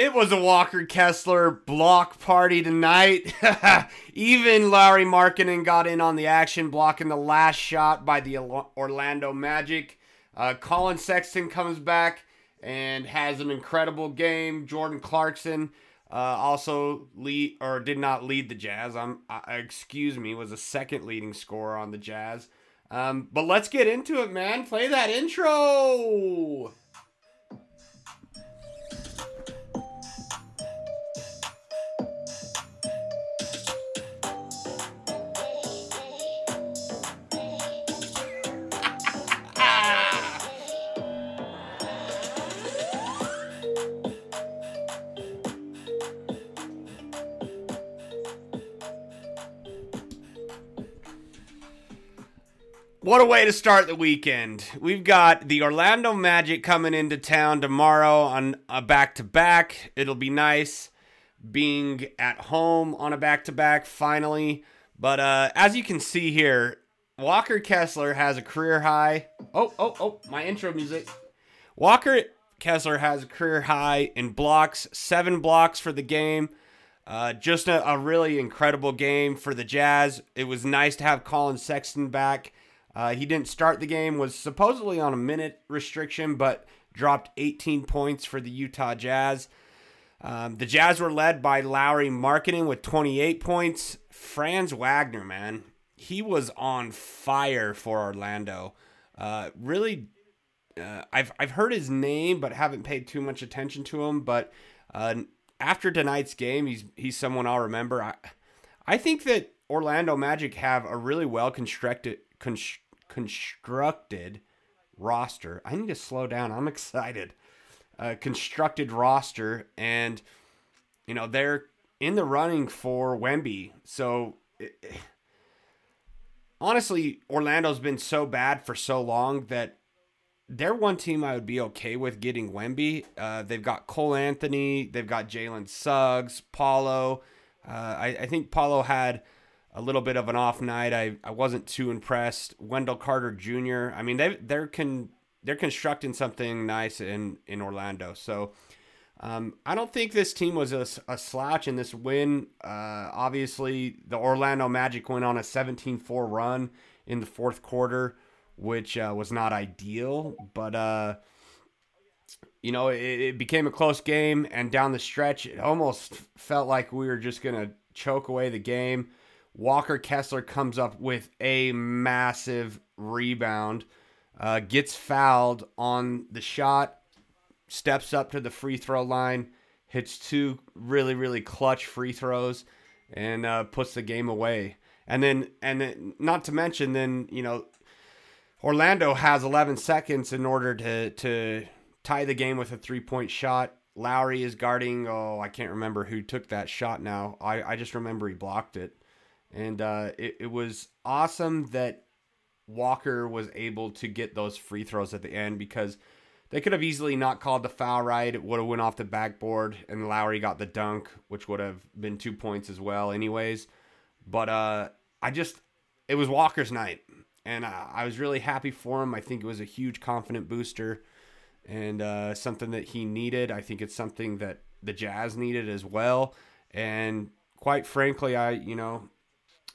It was a Walker Kessler block party tonight. Even Lauri Markkanen got in on the action, blocking the last shot by the Orlando Magic. Uh, Collin Sexton comes back and has an incredible game. Jordan Clarkson uh, also lead or did not lead the Jazz. I'm uh, excuse me, was a second leading scorer on the Jazz. Um, but let's get into it, man. Play that intro. What a way to start the weekend. We've got the Orlando Magic coming into town tomorrow on a back to back. It'll be nice being at home on a back to back finally. But uh, as you can see here, Walker Kessler has a career high. Oh, oh, oh, my intro music. Walker Kessler has a career high in blocks, seven blocks for the game. Uh, just a, a really incredible game for the Jazz. It was nice to have Collin Sexton back uh, he didn't start the game, was supposedly on a minute restriction, but dropped 18 points for the Utah Jazz. Um, the Jazz were led by Lauri Markkanen with 28 points. Franz Wagner, man, he was on fire for Orlando. Uh, really, uh, I've I've heard his name, but haven't paid too much attention to him. But uh, after tonight's game, he's he's someone I'll remember. I I think that Orlando Magic have a really well constructed con- constructed roster. I need to slow down. I'm excited. Uh, constructed roster, and you know they're in the running for Wemby. So it, honestly, Orlando's been so bad for so long that they're one team I would be okay with getting Wemby. Uh, they've got Cole Anthony, they've got Jalen Suggs, Paolo. Uh, I, I think Paolo had a little bit of an off night. I, I wasn't too impressed. Wendell Carter Jr. I mean they they're con they're constructing something nice in in Orlando. So um, I don't think this team was a, a slouch in this win. Uh, obviously, the Orlando Magic went on a 17-4 run in the fourth quarter, which uh, was not ideal, but uh, you know it, it became a close game, and down the stretch, it almost felt like we were just gonna choke away the game. Walker Kessler comes up with a massive rebound, uh, gets fouled on the shot, steps up to the free throw line, hits two really really clutch free throws, and uh, puts the game away. And then and then, not to mention then you know Orlando has 11 seconds in order to to tie the game with a three point shot. Lauri is guarding. Oh, I can't remember who took that shot now. I, I just remember he blocked it. And uh, it, it was awesome that Walker was able to get those free throws at the end because they could have easily not called the foul right. It would have went off the backboard, and Lauri got the dunk, which would have been two points as well, anyways. But uh, I just, it was Walker's night, and I, I was really happy for him. I think it was a huge confident booster and uh, something that he needed. I think it's something that the Jazz needed as well. And quite frankly, I, you know,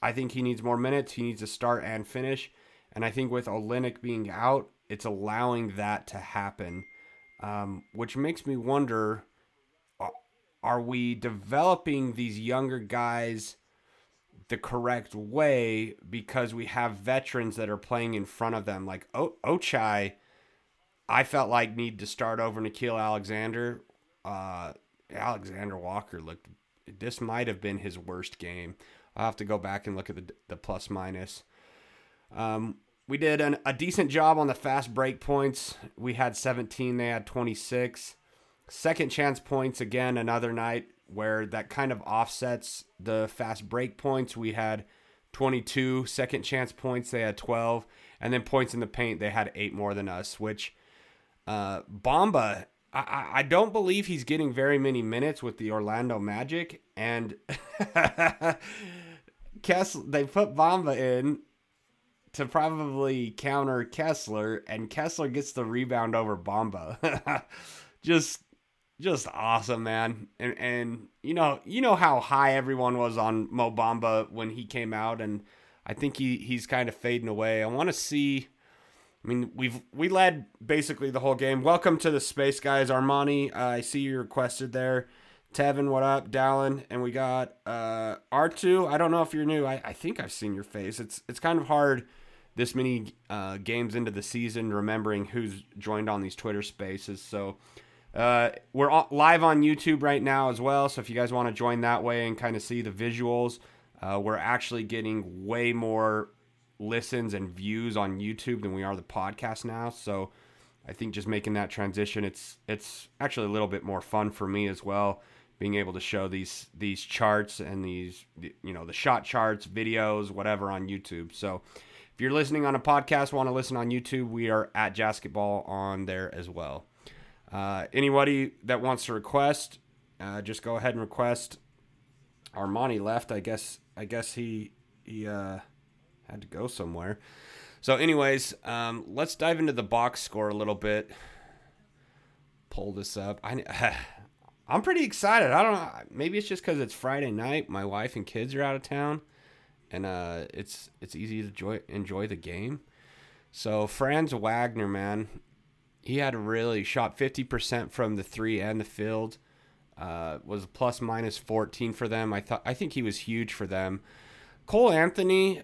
I think he needs more minutes. He needs to start and finish. And I think with Olynyk being out, it's allowing that to happen, um, which makes me wonder are we developing these younger guys the correct way because we have veterans that are playing in front of them? Like o- Ochai, I felt like need to start over Nickeil Alexander. Uh, Alexander Walker looked, this might have been his worst game. I'll have to go back and look at the, the plus minus. Um, we did an, a decent job on the fast break points. We had 17, they had 26. Second chance points, again, another night where that kind of offsets the fast break points. We had 22 second chance points, they had 12. And then points in the paint, they had eight more than us, which uh, Bamba I, I don't believe he's getting very many minutes with the Orlando Magic, and Kessler, they put Bamba in to probably counter Kessler, and Kessler gets the rebound over Bamba. Just just awesome, man. And and you know you know how high everyone was on Mo Bamba when he came out, and I think he he's kind of fading away. I want to see. I mean, we've we led basically the whole game. Welcome to the space, guys. Armani, uh, I see you requested there. Tevin, what up? Dallin, and we got uh, R2. I don't know if you're new. I, I think I've seen your face. It's it's kind of hard this many uh, games into the season remembering who's joined on these Twitter spaces. So uh, we're all, live on YouTube right now as well. So if you guys want to join that way and kind of see the visuals, uh, we're actually getting way more listens and views on YouTube than we are the podcast now. So I think just making that transition, it's it's actually a little bit more fun for me as well, being able to show these these charts and these you know the shot charts, videos, whatever on YouTube. So if you're listening on a podcast, want to listen on YouTube, we are at Jazzketball on there as well. Uh, anybody that wants to request, uh, just go ahead and request. Armani left. I guess. I guess he he uh, had to go somewhere. So, anyways, um, let's dive into the box score a little bit. Pull this up. I. I'm pretty excited. I don't know. Maybe it's just because it's Friday night. My wife and kids are out of town, and uh, it's it's easy to enjoy enjoy the game. So Franz Wagner, man, he had really shot 50% from the three and the field. Uh, was plus minus 14 for them. I thought I think he was huge for them. Cole Anthony,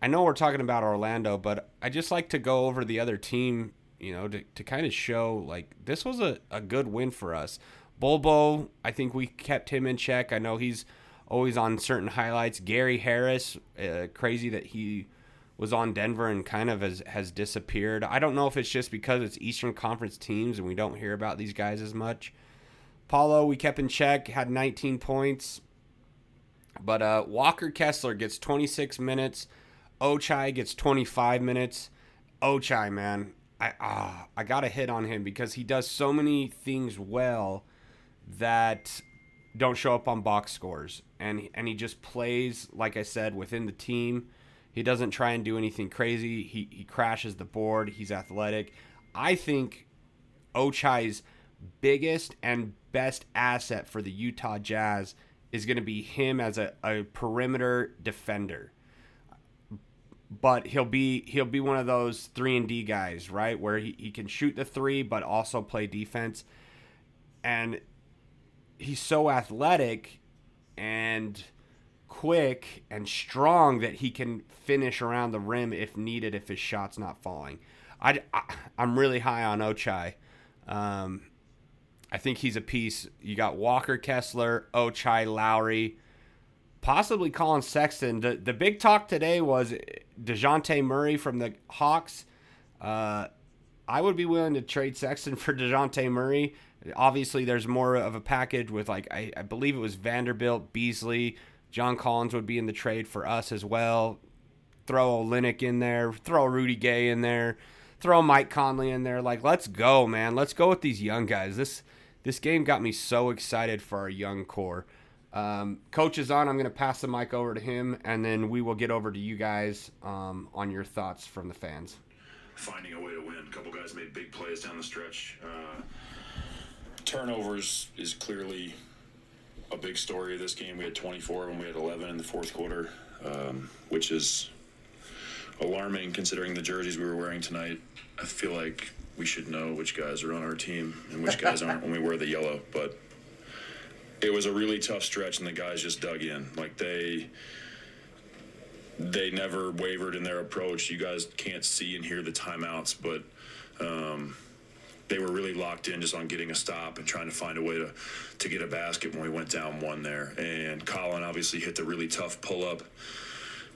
I know we're talking about Orlando, but I just like to go over the other team, you know, to, to kind of show like this was a, a good win for us. Bol Bol, I think we kept him in check. I know he's always on certain highlights. Gary Harris, uh, crazy that he was on Denver and kind of has, has disappeared. I don't know if it's just because it's Eastern Conference teams and we don't hear about these guys as much. Paolo, we kept in check, had 19 points. But uh, Walker Kessler gets 26 minutes. Ochai gets 25 minutes. Ochai, man, I uh, I got to hit on him because he does so many things well that don't show up on box scores, and and he just plays like I said within the team. He doesn't try and do anything crazy. He he crashes the board. He's athletic. I think Ochai's biggest and best asset for the Utah Jazz is going to be him as a, a perimeter defender. But he'll be he'll be one of those three and D guys, right? Where he, he can shoot the three but also play defense. And he's so athletic and quick and strong that he can finish around the rim if needed if his shot's not falling. I, I am really high on Ochai. Um, I think he's a piece. You got Walker Kessler, Ochai Lauri, possibly Collin Sexton. The the big talk today was Dejounte Murray from the Hawks. Uh, I would be willing to trade Sexton for Dejounte Murray. Obviously, there's more of a package with like I, I believe it was Vanderbilt, Beasley, John Collins would be in the trade for us as well. Throw Olynyk in there, throw Rudy Gay in there, throw Mike Conley in there. Like, let's go, man. Let's go with these young guys. This this game got me so excited for our young core. Um, Coach is on. I'm going to pass the mic over to him, and then we will get over to you guys um, on your thoughts from the fans. Finding a way to win. A couple guys made big plays down the stretch. Uh, turnovers is clearly a big story of this game. We had 24 when we had 11 in the fourth quarter, um, which is alarming considering the jerseys we were wearing tonight. I feel like we should know which guys are on our team and which guys aren't when we wear the yellow. But it was a really tough stretch, and the guys just dug in. Like they they never wavered in their approach. You guys can't see and hear the timeouts, but. Um, they were really locked in just on getting a stop and trying to find a way to, to get a basket when we went down one there. And Collin obviously hit the really tough pull up,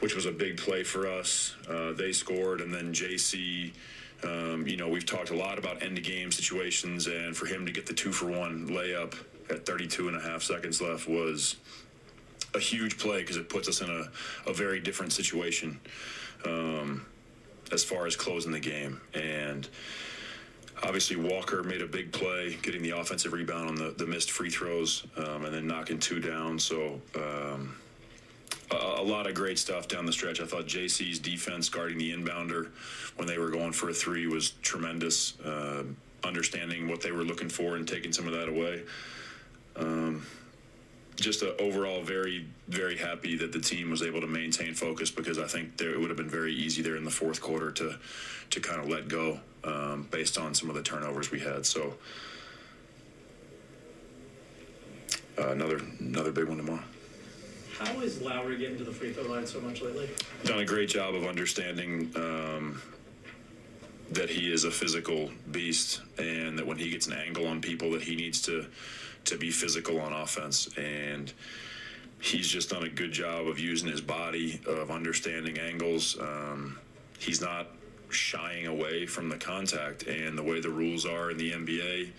which was a big play for us. Uh, they scored, and then JC. Um, you know, we've talked a lot about end of game situations, and for him to get the two for one layup at 32 and a half seconds left was a huge play because it puts us in a, a very different situation um, as far as closing the game. And Obviously, Walker made a big play, getting the offensive rebound on the, the missed free throws, um, and then knocking two down. So, um, a, lot of great stuff down the stretch. I thought JC's defense guarding the inbounder when they were going for a three was tremendous. Uh, understanding what they were looking for and taking some of that away. Um, just a, overall very very happy that the team was able to maintain focus because I think there, it would have been very easy there in the fourth quarter to to kind of let go um, based on some of the turnovers we had. So uh, another another big one tomorrow. How is Lauri getting to the free throw line so much lately? Done a great job of understanding um, that he is a physical beast, and that when he gets an angle on people, that he needs to to be physical on offense. And he's just done a good job of using his body, of understanding angles. Um, he's not shying away from the contact, and the way the rules are in the NBA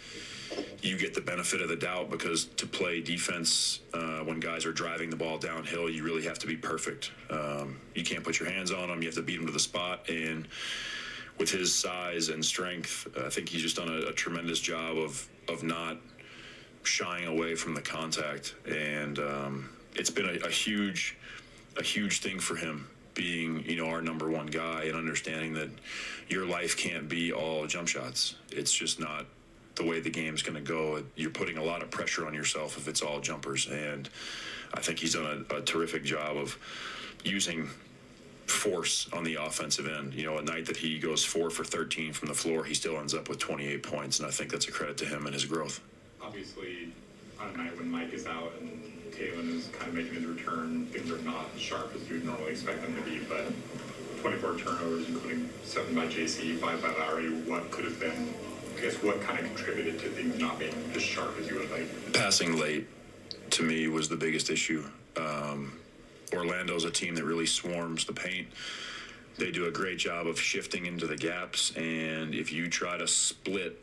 you get the benefit of the doubt because to play defense uh, when guys are driving the ball downhill, you really have to be perfect. Um, you can't put your hands on them. You have to beat them to the spot. And with his size and strength, I think he's just done a, a tremendous job of of not shying away from the contact. And um, it's been a, a huge a huge thing for him being you know our number one guy and understanding that your life can't be all jump shots. It's just not the way the game's going to go. You're putting a lot of pressure on yourself if it's all jumpers, and I think he's done a, a terrific job of using force on the offensive end. You know, a night that he goes four for 13 from the floor, he still ends up with 28 points, and I think that's a credit to him and his growth. Obviously, on a night when Mike is out and Talen is kind of making his return, things are not as sharp as you'd normally expect them to be, but 24 turnovers, including seven by JC, five by Lauri. What could have been I guess what kind of contributed to things not being as sharp as you would like? Passing late, to me, was the biggest issue. Um, Orlando's a team that really swarms the paint. They do a great job of shifting into the gaps, and if you try to split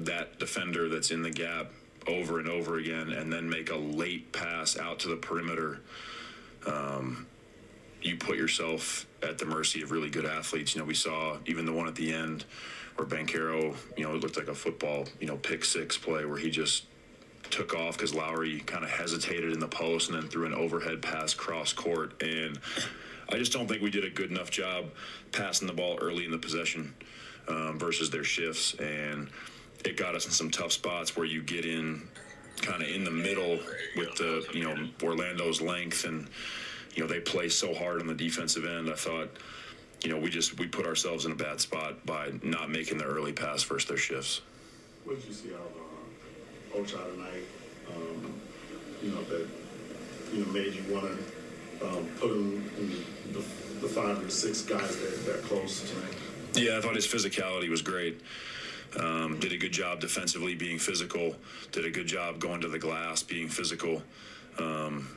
that defender that's in the gap over and over again and then make a late pass out to the perimeter, um, you put yourself at the mercy of really good athletes. You know, we saw even the one at the end where Banchero, you know, it looked like a football, you know, pick six play where he just took off because Lauri kind of hesitated in the post and then threw an overhead pass cross court. And I just don't think we did a good enough job passing the ball early in the possession um, versus their shifts. And it got us in some tough spots where you get in kind of in the middle with the, you know, Orlando's length and, you know, they play so hard on the defensive end. I thought, you know, we just we put ourselves in a bad spot by not making the early pass versus their shifts. What did you see out of uh, Ochai tonight? Um, you know that you know made you want to um, put him in the, the, five or six guys that that close tonight. Yeah, I thought his physicality was great. Um, did a good job defensively, being physical. Did a good job going to the glass, being physical. Um,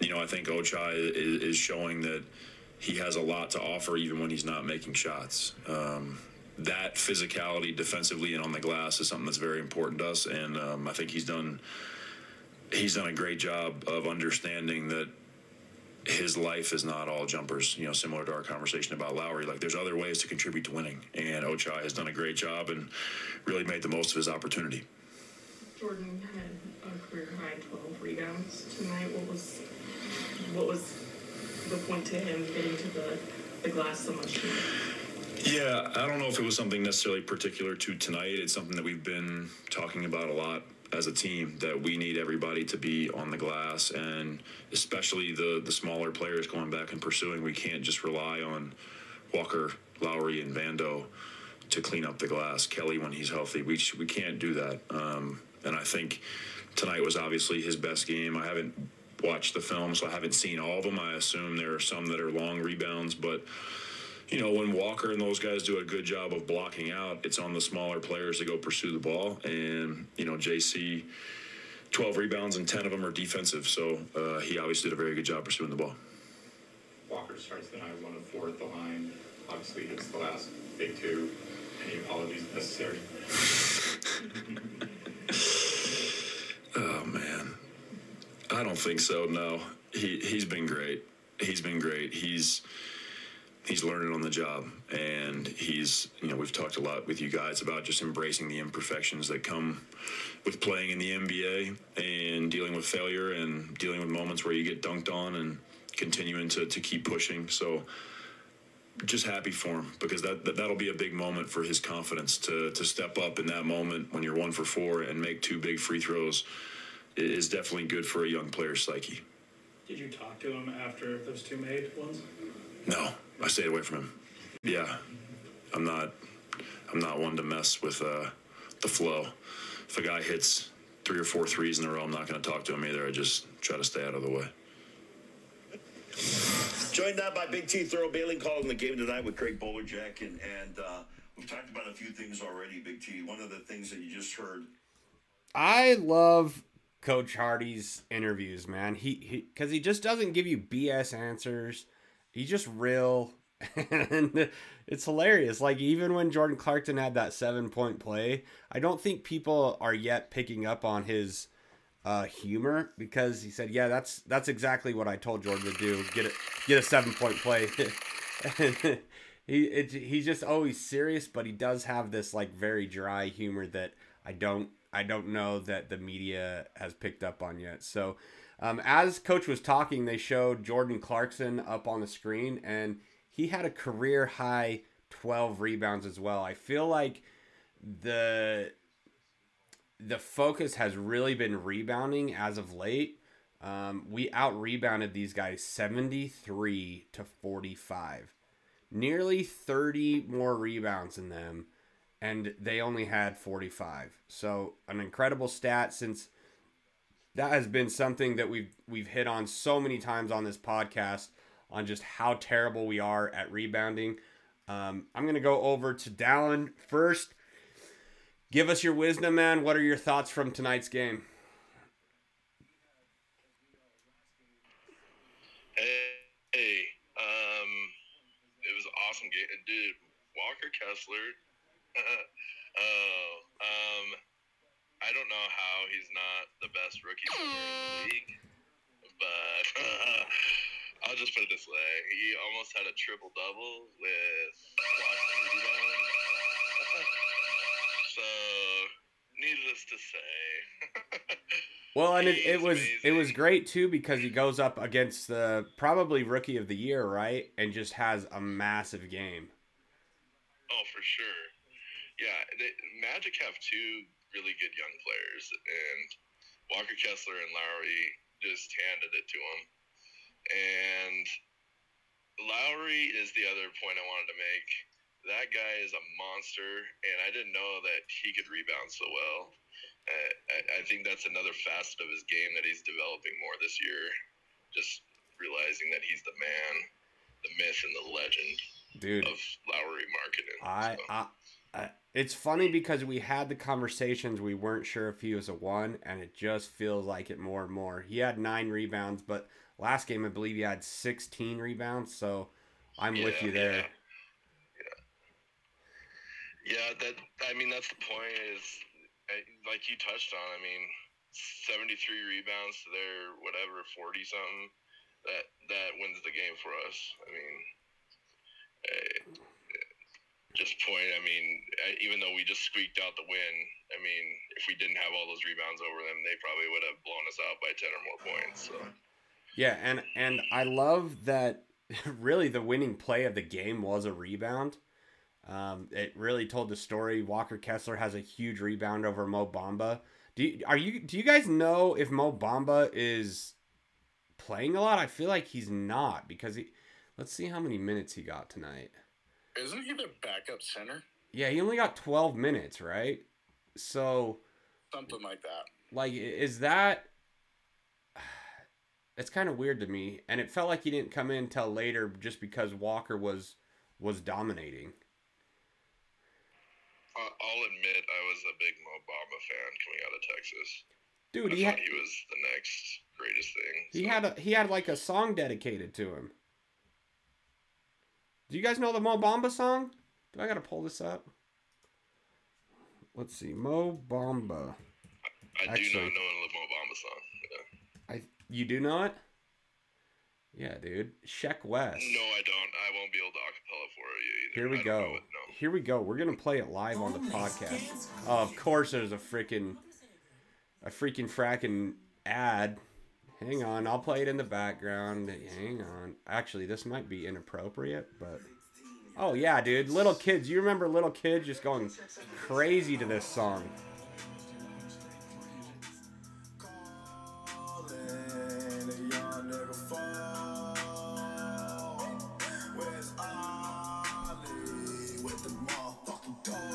you know, I think Ochai is, showing that he has a lot to offer even when he's not making shots. Um, that physicality defensively and on the glass is something that's very important to us, and um, I think he's done he's done a great job of understanding that his life is not all jumpers. You know, similar to our conversation about Lauri, like there's other ways to contribute to winning, and Ochai has done a great job and really made the most of his opportunity. Jordan had a career high 12 rebounds tonight. What was what was the point to him getting to the, the glass so much tonight? Yeah, I don't know if it was something necessarily particular to tonight. It's something that we've been talking about a lot as a team that we need everybody to be on the glass and especially the the smaller players going back and pursuing. We can't just rely on Walker, Lauri, and Vando to clean up the glass. Kelly when he's healthy, we we can't do that. Um, and I think tonight was obviously his best game. I haven't watched the film, so I haven't seen all of them. I assume there are some that are long rebounds, but you know, when Walker and those guys do a good job of blocking out, it's on the smaller players to go pursue the ball. And, you know, JC, 12 rebounds and 10 of them are defensive. So uh, he obviously did a very good job pursuing the ball. Walker starts the night one of four at the line. Obviously, hits the last big two. Any apologies necessary? oh, man. I don't think so. No, he he's been great. He's been great. He's he's learning on the job, and he's you know we've talked a lot with you guys about just embracing the imperfections that come with playing in the NBA and dealing with failure and dealing with moments where you get dunked on and continuing to to keep pushing. So just happy for him because that, that that'll be a big moment for his confidence to to step up in that moment when you're one for four and make two big free throws is definitely good for a young player's psyche. Did you talk to him after those two made ones? No, I stayed away from him. Yeah, I'm not. I'm not one to mess with uh, the flow. If a guy hits three or four threes in a row, I'm not going to talk to him either. I just try to stay out of the way. Joined now by Big T Thurl Bailey calling the game tonight with Craig Bolerjack. And, and uh, we've talked about a few things already, Big T. One of the things that you just heard. I love Coach Hardy's interviews, man. He he because he just doesn't give you BS answers. He's just real, and it's hilarious. Like even when Jordan Clarkson had that seven point play, I don't think people are yet picking up on his uh, humor because he said, "Yeah, that's that's exactly what I told Jordan to do. Get it, get a seven point play." he it, he's just always serious, but he does have this like very dry humor that I don't I don't know that the media has picked up on yet. So, um, as coach was talking, they showed Jordan Clarkson up on the screen, and he had a career high 12 rebounds as well. I feel like the the focus has really been rebounding as of late. Um, we out rebounded these guys 73 to 45, nearly 30 more rebounds than them and they only had 45. So an incredible stat since that has been something that we've we've hit on so many times on this podcast on just how terrible we are at rebounding. Um, I'm gonna go over to Dallin first. Give us your wisdom, man. What are your thoughts from tonight's game? Hey, hey um, it was an awesome game, dude. Walker Kessler oh, um, I don't know how he's not the best rookie in the league, but uh, I'll just put it this way: he almost had a triple double with so, needless to say. Well, and it, it was amazing. it was great too because he goes up against the probably rookie of the year, right, and just has a massive game. Oh, for sure. Yeah, they, Magic have two really good young players, and Walker Kessler and Lauri just handed it to him. And Lauri is the other point I wanted to make. That guy is a monster, and I didn't know that he could rebound so well. Uh, I, I think that's another facet of his game that he's developing more this year. Just realizing that he's the man, the myth, and the legend Dude, of Lauri Markkanen. I, so. I it's funny because we had the conversations we weren't sure if he was a one and it just feels like it more and more. He had nine rebounds but last game i believe he had 16 rebounds so i'm yeah, with you there. yeah. yeah yeah that i mean that's the point is like you touched on i mean 73 rebounds to their whatever 40 something that that wins the game for us. I mean eh, just point. I mean, even though we just squeaked out the win, I mean, if we didn't have all those rebounds over them, they probably would have blown us out by ten or more points. So. Yeah, and and I love that. Really, the winning play of the game was a rebound. Um, it really told the story. Walker Kessler has a huge rebound over Mo Bamba. Do you, are you do you guys know if Mo Bamba is playing a lot? I feel like he's not because he. Let's see how many minutes he got tonight. Isn't he the backup center? Yeah, he only got 12 minutes, right? So something like that. Like is that it's kind of weird to me and it felt like he didn't come in until later just because Walker was was dominating. I'll admit I was a big Mo Bamba fan coming out of Texas. Dude, I he had, he was the next greatest thing. He so. had a he had like a song dedicated to him. Do you guys know the Mo Bamba song? Do I gotta pull this up? Let's see, Mo Bamba. I, I Actually, do not know the Mo Bamba song. Yeah. I you do not? Yeah, dude. Sheck Wes. No, I don't. I won't be able to acapella for you either. Here we go. no. Here we go. We're gonna play it live on the podcast. Oh, of course, there's a freaking, a freaking fracking ad. Hang on, I'll play it in the background. Hang on. Actually, this might be inappropriate, but Oh yeah, dude. Little kids. You remember little kids just going crazy to this song.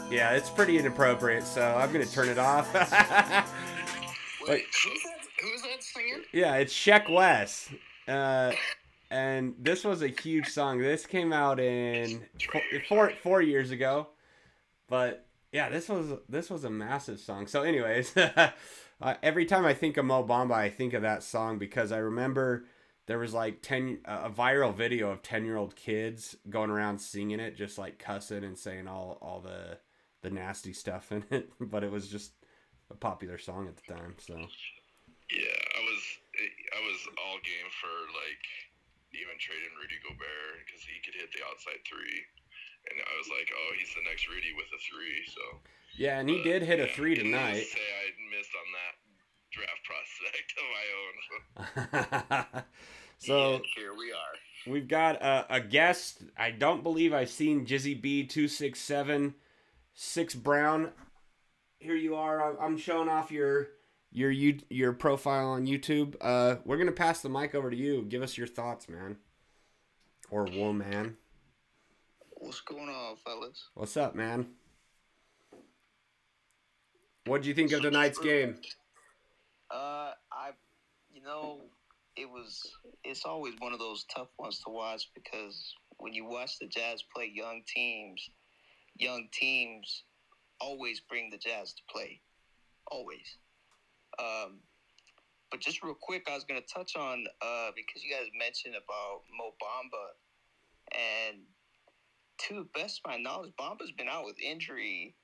Yeah, it's pretty inappropriate, so I'm gonna turn it off. Wait, who's that? Singing? yeah, it's Sheck Wes. Uh, and this was a huge song. This came out in four, years ago, but yeah, this was this was a massive song. So, anyways, uh, every time I think of Mo Bamba, I think of that song because I remember there was like ten a viral video of ten year old kids going around singing it, just like cussing and saying all all the the nasty stuff in it. But it was just a popular song at the time. So Yeah, I was I was all game for like even trading Rudy Gobert because he could hit the outside three, and I was like, oh, he's the next Rudy with a three. So yeah, and he but, did hit a three to tonight. Say I missed on that draft prospect of my own. So. And here we are. We've got a, a guest. I don't believe I've seen Jizzy B two six seven six Brown. Here you are. I'm showing off your your you your profile on YouTube. Uh, we're gonna pass the mic over to you. Give us your thoughts, man. Or woman. What's going on, fellas? What's up, man? What do you think of tonight's game? Uh, I, you know, it was. It's always one of those tough ones to watch because when you watch the Jazz play young teams, young teams always bring the Jazz to play, always. Um, but just real quick, I was gonna touch on uh because you guys mentioned about Mo Bamba, and to the best of my knowledge, Bamba's been out with injury.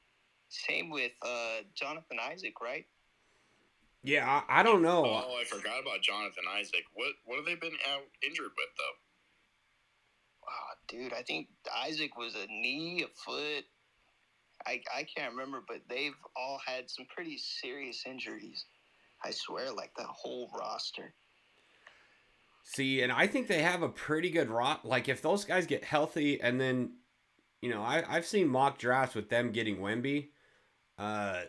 Same with uh, Jonathan Isaac, right? Yeah, I, I don't know. Oh, I forgot about Jonathan Isaac. What what have they been out injured with though? Wow, dude, I think Isaac was a knee, a foot. I I can't remember, but they've all had some pretty serious injuries. I swear, like the whole roster. See, and I think they have a pretty good rot. Like if those guys get healthy, and then, you know, I I've seen mock drafts with them getting Wemby. Uh,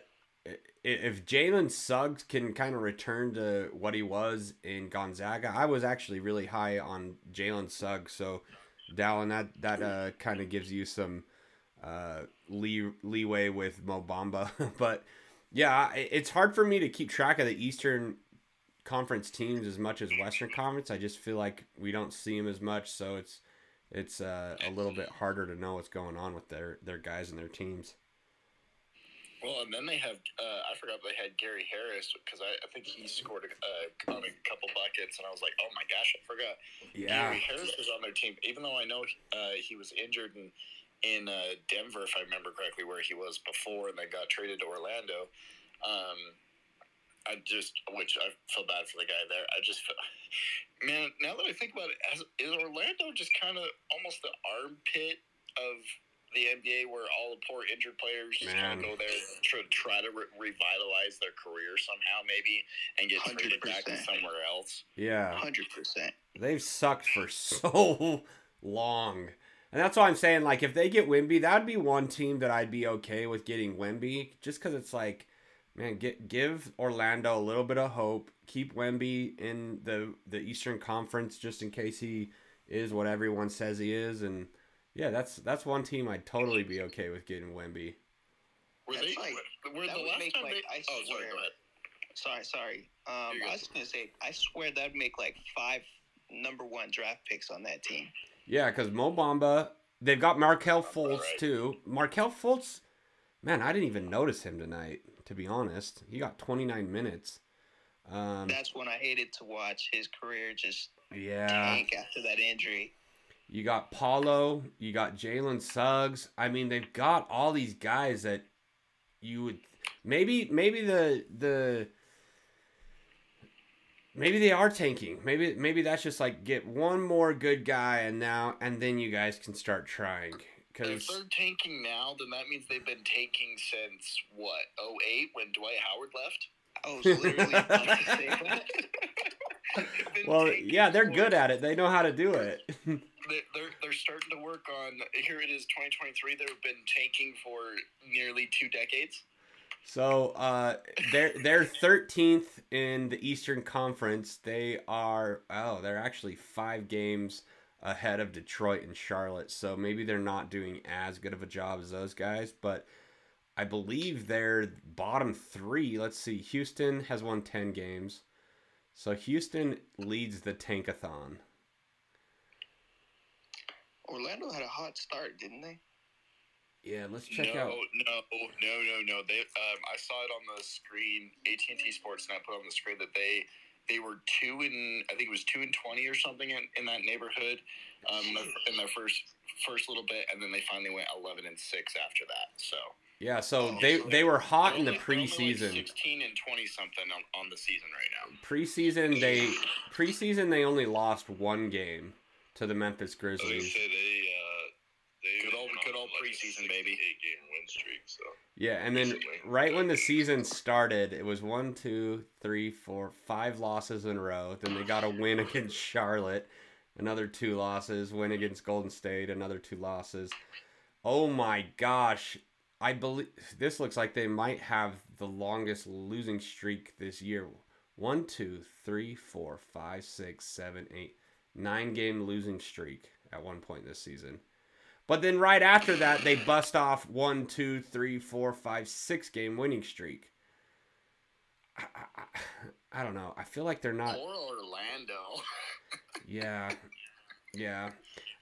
if Jalen Suggs can kind of return to what he was in Gonzaga, I was actually really high on Jalen Suggs. So, Dallin, that that uh kind of gives you some uh lee leeway with Mo Bamba, but yeah, it's hard for me to keep track of the Eastern conference teams as much as Western Conference. I just feel like we don't see them as much, so it's it's uh, a little bit harder to know what's going on with their their guys and their teams. Well, and then they have, uh, I forgot they had Gary Harris because I, I think he scored a, uh, on a couple buckets, and I was like, oh my gosh, I forgot. Yeah, Gary Harris was on their team, even though I know uh, he was injured in, in uh, Denver, if I remember correctly, where he was before, and then got traded to Orlando. Um, I just, which I feel bad for the guy there. I just feel, man, now that I think about it, has, is Orlando just kind of almost the armpit of the NBA where all the poor injured players just kind Man. of go there to try to re- revitalize their career somehow, maybe, and get traded back to somewhere else? yeah, Hundred percent. they've sucked for so long, and that's why I'm saying like if they get Wemby, that would be one team that I'd be okay with getting Wemby, just because it's like, man, get give Orlando a little bit of hope, keep Wemby in the the Eastern Conference just in case he is what everyone says he is, and yeah, that's that's one team I'd totally be okay with getting Wemby. Were That's they? like- were that the would last make, time like, they? I oh, sorry. Go ahead. Sorry, sorry. Um, I was gonna say, I swear that'd make like five number one draft picks on that team. Yeah, because Mo Bamba, they've got Markelle Fultz right. too. Markelle Fultz, man, I didn't even notice him tonight. To be honest, he got 29 minutes. Um, That's when I hated to watch his career just yeah, tank after that injury. you got Paolo, you got Jalen Suggs. I mean, they've got all these guys that you would maybe maybe the the maybe they are tanking. Maybe maybe that's just like get one more good guy and now and then you guys can start trying. Cause... If they're tanking now, then that means they've been tanking since what? 08 when Dwight Howard left. I was literally about to say that. Well, yeah, they're good at it. They know how to do it. they- they're they're starting to work on. Here it is, 2023. They've been tanking for nearly two decades. So uh, they're they're thirteenth in the Eastern Conference. They are oh they're actually five games ahead of Detroit and Charlotte. So maybe they're not doing as good of a job as those guys, but I believe they're bottom three. Let's see, Houston has won ten games, so Houston leads the tankathon. Orlando had a hot start, didn't they? Yeah, let's check no, out. no, no, no, no. They, um, I saw it on the screen. AT and T Sportsnet put on the screen that they they were two in I think it was two and twenty or something in, in that neighborhood um, in, their, first first little bit, and then they finally went eleven and six after that. So Yeah, so Oh, they they were hot in the they're only- they're only like preseason. Sixteen and twenty something on, on the season right now. Preseason they preseason they only lost one game to the Memphis I Grizzlies. say they uh they Good old- went good on, old like, a preseason, six, baby. Eight game win streak. So Yeah, and then recently. right when the season started, it was one, two, three, four, five losses in a row. Then they got a win against Charlotte, another two losses. Win against Golden State, another two losses. Oh my gosh, I believe this looks like they might have the longest losing streak this year. One, two, three, four, five, six, seven, eight, nine game losing streak at one point this season. But then right after that, they bust off one, two, three, four, five, six game winning streak. I, I, I- don't know. I feel like they're not. Poor Orlando. Yeah, yeah.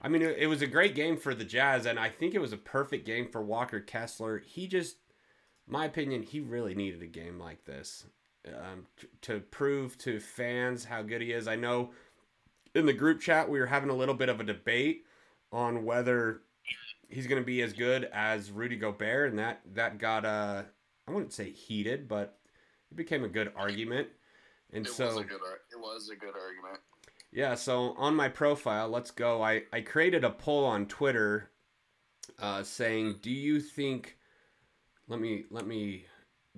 I mean, it, it was a great game for the Jazz, and I think it was a perfect game for Walker Kessler. He just, my opinion, he really needed a game like this um, t- to prove to fans how good he is. I know in the group chat we were having a little bit of a debate on whether he's going to be as good as Rudy Gobert, and that that got uh, I wouldn't say heated, but it became a good argument. And it so was a good. It was a good argument. yeah, so on my profile, let's go. I, I created a poll on Twitter uh, saying, "Do you think let me let me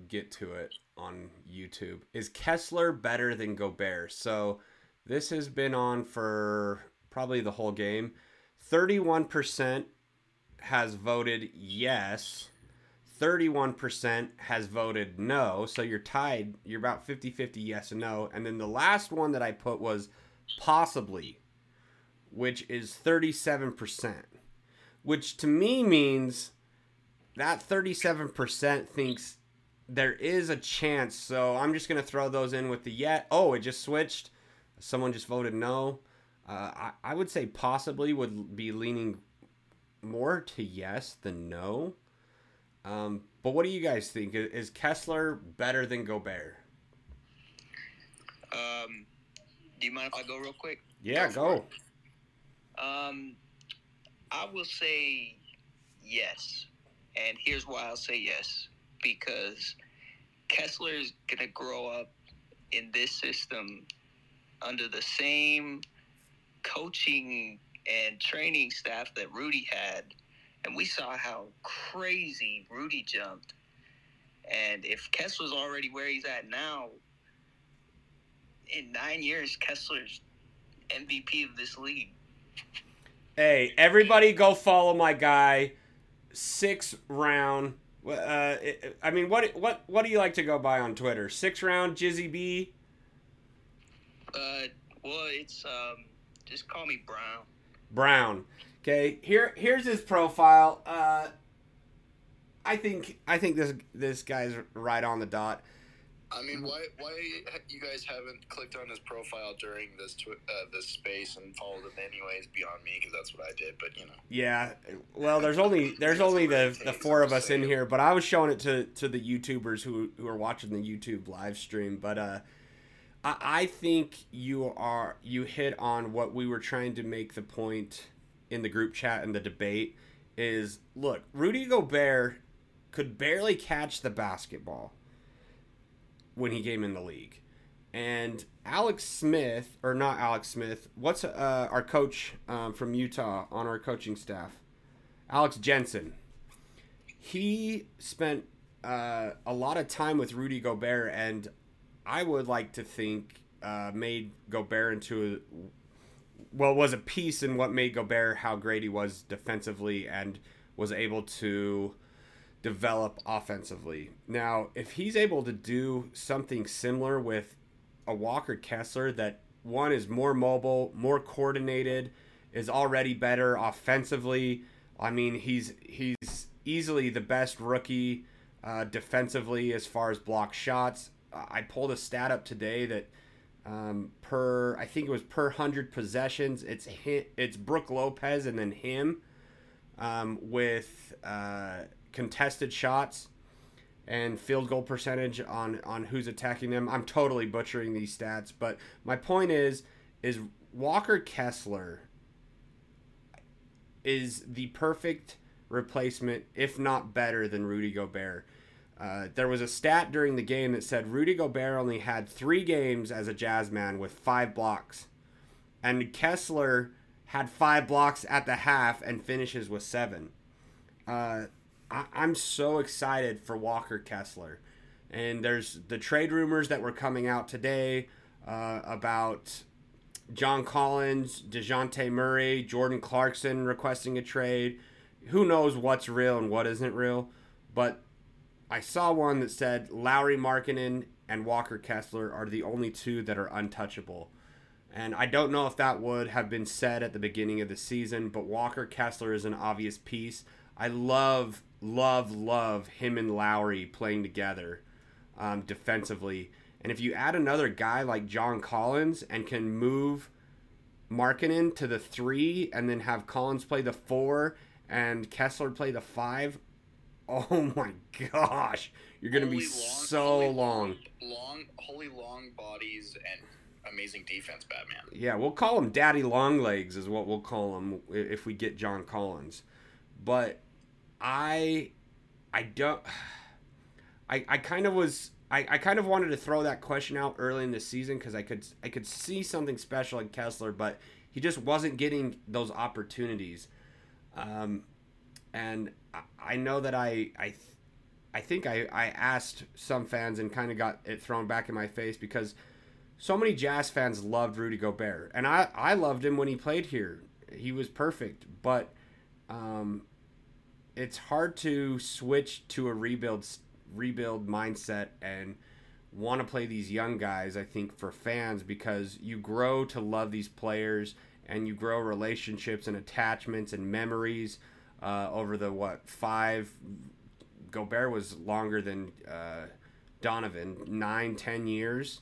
get to it on YouTube. Is Kessler better than Gobert?" So this has been on for probably the whole game. 31% has voted yes. 31% has voted no. So you're tied. You're about 50 50 yes and no. And then the last one that I put was possibly, which is 37%, which to me means that 37% thinks there is a chance. So I'm just going to throw those in with the yet. Oh, it just switched. Someone just voted no. Uh, I, I would say possibly would be leaning more to yes than no. Um, but what do you guys think? Is- Is Kessler better than Gobert? Um, do you mind if I go real quick? Yeah, go. Um, I will say yes, and here's why I'll say yes because Kessler is gonna grow up in this system under the same coaching and training staff that Rudy had, and we saw how crazy Rudy jumped. And if Kessler's already where he's at now, in nine years, Kessler's MVP of this league. Hey, everybody, go follow my guy. Six round. Uh, I mean, what what what do you like to go by on Twitter? Six round Jizzy B. Uh, well, it's um, just call me Brown. Brown. Okay, here here's his profile. Uh, I think I think this this guy's right on the dot. I mean, why why you guys haven't clicked on his profile during this twi- uh, this space and followed him anyways beyond me because that's what I did. But you know, Yeah, well, there's only there's only the the four of us in here, but I was showing it to to the YouTubers who who are watching the YouTube live stream. But uh, I I think you are you hit on what we were trying to make the point in the group chat and the debate is look, Rudy Gobert could barely catch the basketball when he came in the league. And Alex Smith, or not Alex Smith, what's uh, our coach um, from Utah on our coaching staff? Alex Jensen. He spent uh, a lot of time with Rudy Gobert, and I would like to think uh, made Gobert into well, was a piece in what made Gobert how great he was defensively and was able to develop offensively. Now, if he's able to do something similar with a Walker Kessler that one is more mobile, more coordinated, is already better offensively. I mean, he's he's easily the best rookie uh, defensively as far as block shots. I pulled a stat up today that um, per I think it was per hundred possessions, it's it's Brook Lopez and then him um, with uh, contested shots and field goal percentage on on who's attacking them. I'm totally butchering these stats, but my point is is Walker Kessler is the perfect replacement, if not better than Rudy Gobert. Uh, there was a stat during the game that said Rudy Gobert only had three games as a Jazz man with five blocks, and Kessler had five blocks at the half and finishes with seven. Uh, I- I'm so excited for Walker Kessler, and there's the trade rumors that were coming out today uh, about John Collins, Dejounte Murray, Jordan Clarkson requesting a trade. Who knows what's real and what isn't real, but I saw one that said Lauri Markkanen and Walker Kessler are the only two that are untouchable. And I don't know if that would have been said at the beginning of the season, but Walker Kessler is an obvious piece. I love, love, love him and Lauri playing together um, defensively. And if you add another guy like John Collins and can move Markkanen to the three and then have Collins play the four and Kessler play the five, oh my gosh, you're gonna be long- so holy long. long, holy long bodies and amazing defense, Batman. Yeah, we'll call him Daddy Longlegs is what we'll call him if we get John Collins. But I I don't I I kind of was I, I kind of wanted to throw that question out early in the season because I could I could see something special in Kessler, but he just wasn't getting those opportunities. Um, and I, know that I I I think I, I asked some fans and kind of got it thrown back in my face because so many Jazz fans loved Rudy Gobert, and I, I loved him when he played here. He was perfect, but um, it's hard to switch to a rebuild rebuild mindset and want to play these young guys. I think for fans because you grow to love these players and you grow relationships and attachments and memories uh, over the what five. Gobert was longer than uh, Donovan, nine, ten years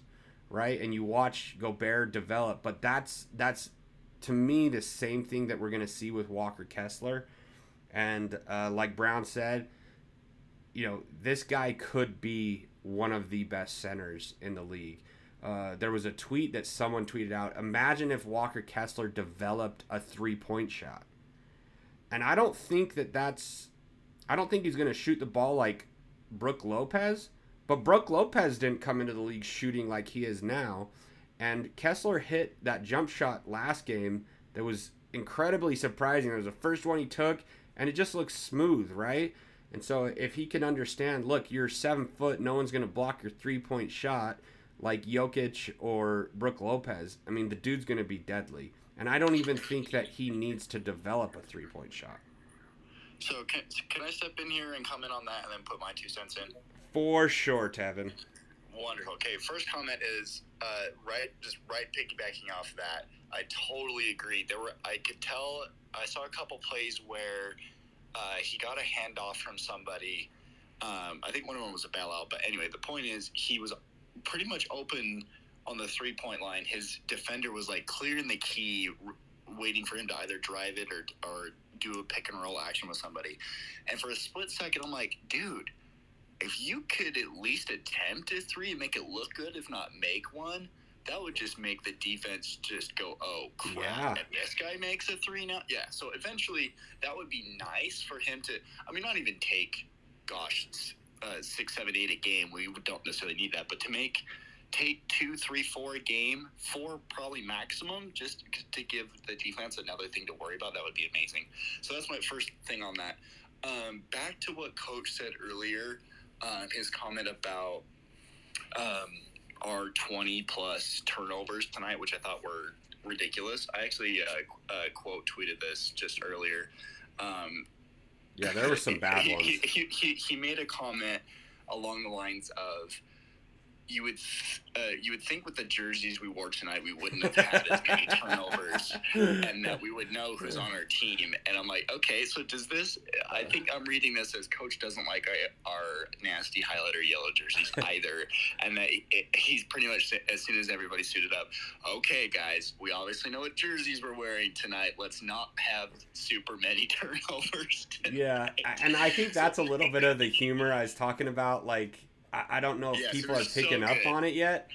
right? And you watch Gobert develop, but that's that's to me the same thing that we're gonna see with Walker Kessler. And uh, like Brown said, you know this guy could be one of the best centers in the league. Uh, there was a tweet that someone tweeted out. Imagine if Walker Kessler developed a three-point shot, and I don't think that that's. I don't think he's going to shoot the ball like Brook Lopez, but Brook Lopez didn't come into the league shooting like he is now. And Kessler hit that jump shot last game that was incredibly surprising. It was the first one he took, and it just looks smooth, right? And so if he can understand, look, you're seven foot, no one's going to block your three point shot like Jokic or Brook Lopez. I mean, the dude's going to be deadly. And I don't even think that he needs to develop a three point shot. So can, can I step in here and comment on that and then put my two cents in? For sure, Tevin. Wonderful. Okay, first comment is uh, right, just right piggybacking off that. I totally agree. There were I could tell I saw a couple plays where uh, he got a handoff from somebody. Um, I think one of them was a bailout, but anyway, the point is he was pretty much open on the three point line. His defender was like clearing the key, r- waiting for him to either drive it or or do a pick and roll action with somebody. And for a split second, I'm like, dude if you could at least attempt a three and make it look good, if not make one, that would just make the defense just go, oh crap! Yeah. And this guy makes a three now. Yeah. So eventually, that would be nice for him to. I mean, not even take, gosh, uh, six, seven, eight a game. We don't necessarily need that, but to make take two, three, four a game, four probably maximum, just to give the defense another thing to worry about. That would be amazing. So that's my first thing on that. Um, back to what Coach said earlier, uh, his comment about um, our 20 plus turnovers tonight, which I thought were ridiculous. I actually uh, uh, quote tweeted this just earlier. Um, Yeah, there were some bad he, ones. He, he, he, he made a comment along the lines of, "You would uh, you would think with the jerseys we wore tonight, we wouldn't have had as many turnovers, and that we would know who's on our team." And I'm like, okay, so does this? I think I'm reading this as coach doesn't like our, our nasty highlighter yellow jerseys either, and that it, he's pretty much as soon as everybody suited up, okay, guys, we obviously know what jerseys we're wearing tonight. Let's not have super many turnovers. Yeah, and I think that's a little bit of the humor I was talking about. Like, I, I don't know if Yes, people are was so picking up on it yet,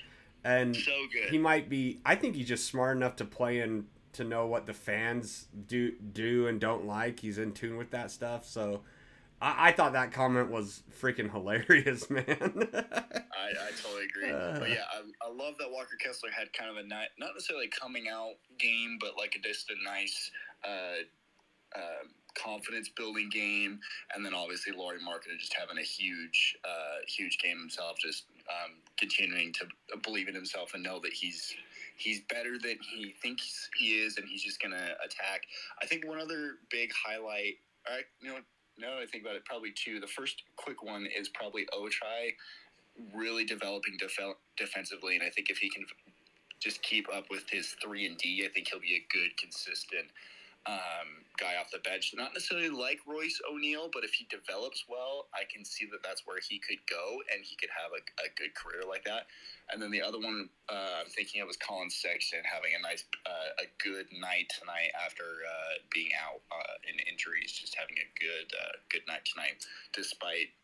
and So good. he might be. I think he's just smart enough to play and to know what the fans do do and don't like. He's in tune with that stuff. So, I, I thought that comment was freaking hilarious, man. I, I totally agree. Uh. but yeah, I, I love that Walker Kessler had kind of a night, not necessarily coming out game, but like a, just a nice uh, uh, confidence building game. And then obviously Lauri Markkanen just having a huge, uh, huge game himself, just um, continuing to believe in himself and know that he's he's better than he thinks he is, and he's just gonna attack. I think one other big highlight. All right, you know, I think about it, probably two. The first quick one is probably Ochai really developing def- defensively, and I think if he can just keep up with his three and D, I think he'll be a good, consistent um, guy off the bench. Not necessarily like Royce O'Neal, but if he develops well, I can see that that's where he could go, and he could have a, a good career like that. And then the other one uh, I'm thinking of was Collin Sexton having a nice, uh, a good night tonight after uh, being out uh, in injuries, just having a good, uh, good night tonight, despite.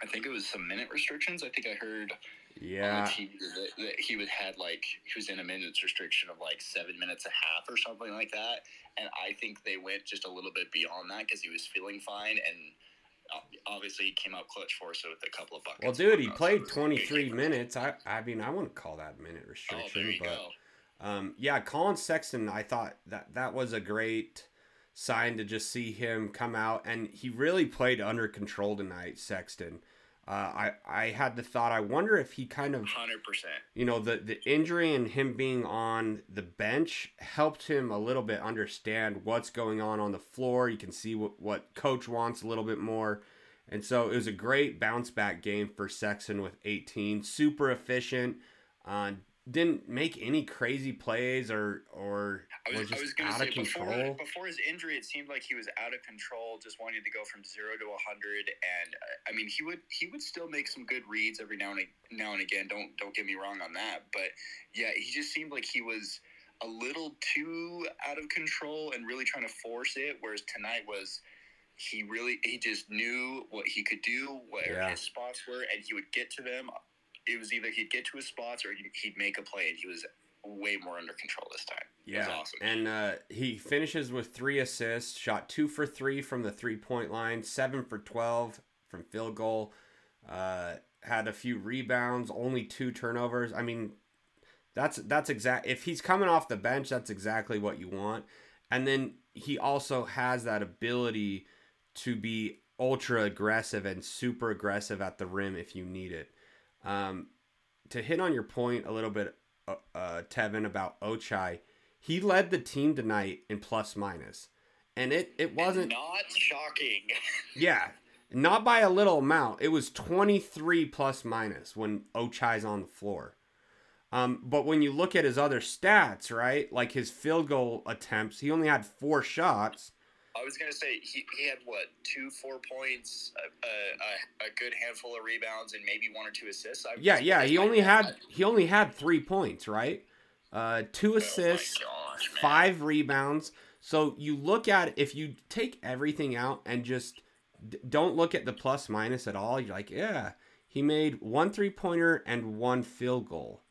I think it was some minute restrictions. I think I heard yeah, TV that, he would had like he was in a minutes restriction of like seven minutes a half or something like that. And I think they went just a little bit beyond that because he was feeling fine and uh, obviously he came out clutch for us with a couple of buckets. well, dude, he played a good 23 minutes. I, I mean, I wouldn't call that minute Oh, restriction, you but. Um, yeah, Collin Sexton, I thought that that was a great sign to just see him come out, and he really played under control tonight, Sexton. Uh, I I had the thought, I wonder if he kind of, Hundred percent. you know, the the injury and him being on the bench helped him a little bit understand what's going on on the floor. You can see what what coach wants a little bit more. And so it was a great bounce back game for Sexton with 18. Super efficient. Uh, didn't make any crazy plays or or I was, was I just was going to out say of control. before before his injury, it seemed like he was out of control, just wanting to go from zero to hundred. And uh, I mean, he would he would still make some good reads every now and now and again. Don't don't get me wrong on that, but yeah, he just seemed like he was a little too out of control and really trying to force it. Whereas tonight was he really he just knew what he could do, where Yeah. his spots were, and he would get to them. It was either he'd get to his spots or he'd- make a play, and he was way more under control this time. It was Yeah, awesome. and uh, he finishes with three assists, shot two for three from the three point line, seven for twelve from field goal. Uh, had a few rebounds, only two turnovers. I mean, that's that's exact. If he's coming off the bench, that's exactly what you want. And then he also has that ability to be ultra aggressive and super aggressive at the rim if you need it. Um, to hit on your point a little bit, uh, uh, Tevin, about Ochai, he led the team tonight in plus minus, and it it wasn't not shocking. yeah, not by a little amount. It was twenty three plus minus when Ochai's on the floor. Um, but when you look at his other stats, right, like his field goal attempts, he only had four shots. I was gonna say he, he had what two four points, a, a, a good handful of rebounds, and maybe one or two assists. I Yeah, yeah, he only had Oh he only had three points, right? Uh, two assists, gosh, five rebounds. So you look at if you take everything out and just d- don't look at the plus minus at all. You're like, yeah, he made one three pointer and one field goal,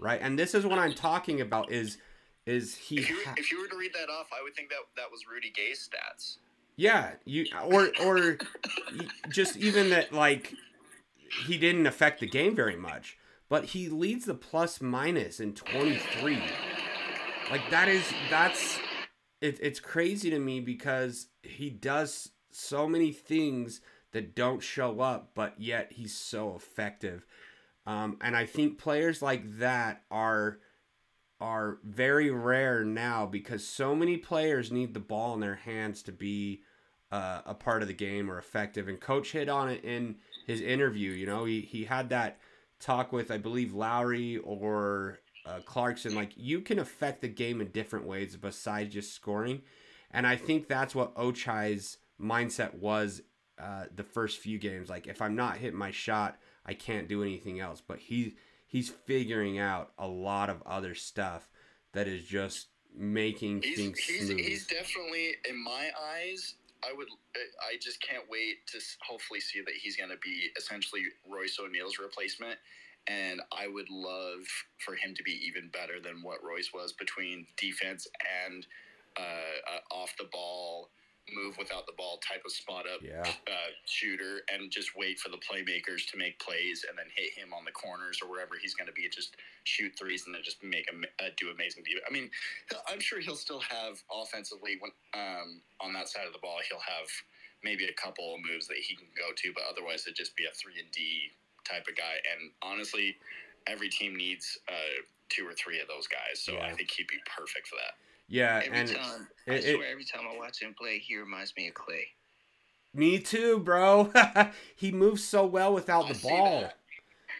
right? And this is what I'm talking about. Is is he? If you, ha- if you were to read that off, I would think that that was Rudy Gay's stats. Yeah, you or or just even that like he didn't affect the game very much, but he leads the plus minus in 23. Like that is that's it, it's crazy to me because he does so many things that don't show up, but yet he's so effective. Um, and I think players like that are are very rare now because so many players need the ball in their hands to be uh, a part of the game or effective. And coach hit on it in his interview. You know, he he had that talk with I believe Lauri or uh, Clarkson. Like you can affect the game in different ways besides just scoring. And I think that's what Ochai's mindset was uh, the first few games. Like if I'm not hitting my shot, I can't do anything else. But he he's figuring out a lot of other stuff that is just making He's things he's, smooth. he's definitely in my eyes. I would. I just can't wait to hopefully see that he's going to be essentially Royce O'Neal's replacement, and I would love for him to be even better than what Royce was between defense and uh, uh, off the ball, move without the ball type of spot up Yeah. uh, shooter, and just wait for the playmakers to make plays and then hit him on the corners or wherever he's going to be. Just shoot threes and then just make him uh, do amazing. de- I mean, I'm sure he'll still have offensively when um, on that side of the ball. He'll have maybe a couple of moves that he can go to, but otherwise it'd just be a three and D type of guy. And honestly, every team needs uh, two or three of those guys, so I think he'd be perfect for that. Yeah, Every and time, I it- it- every time I watch him play, he reminds me of Klay. Me too, bro. he moves so well without I the ball.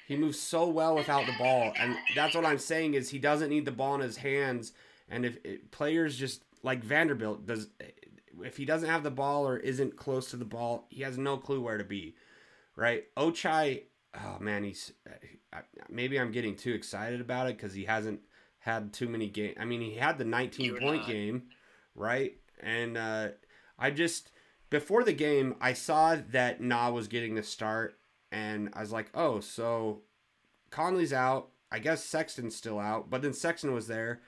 He moves so well without the ball, and that's what I'm saying is he doesn't need the ball in his hands. And if it, players just like Vanderbilt does, if he doesn't have the ball or isn't close to the ball, he has no clue where to be. Right? Ochai, oh man, he's uh, maybe I'm getting too excited about it because he hasn't had too many games. I mean, he had the 19 You're point not. game, right? And uh, I just before the game, I saw that Na was getting the start, and I was like, oh, so Conley's out. I guess Sexton's still out, but then Sexton was there,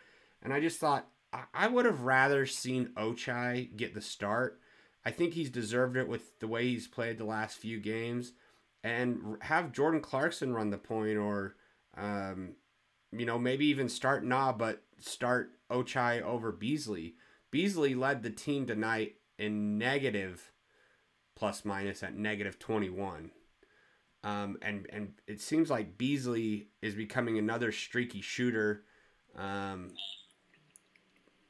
and I just thought I, I would have rather seen Ochai get the start. I think he's deserved it with the way he's played the last few games, and have Jordan Clarkson run the point, or um, you know maybe even start Na, but start Ochai over Beasley. Beasley led the team tonight in negative plus minus at negative 21. Um, and, and it seems like Beasley is becoming another streaky shooter. Um,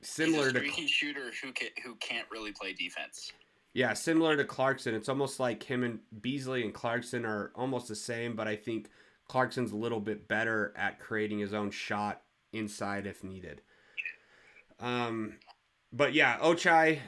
similar a to streaky shooter who can, who can't really play defense. yeah, similar to Clarkson. It's almost like him and Beasley and Clarkson are almost the same, but I think Clarkson's a little bit better at creating his own shot inside if needed. Um, but yeah, Ochai,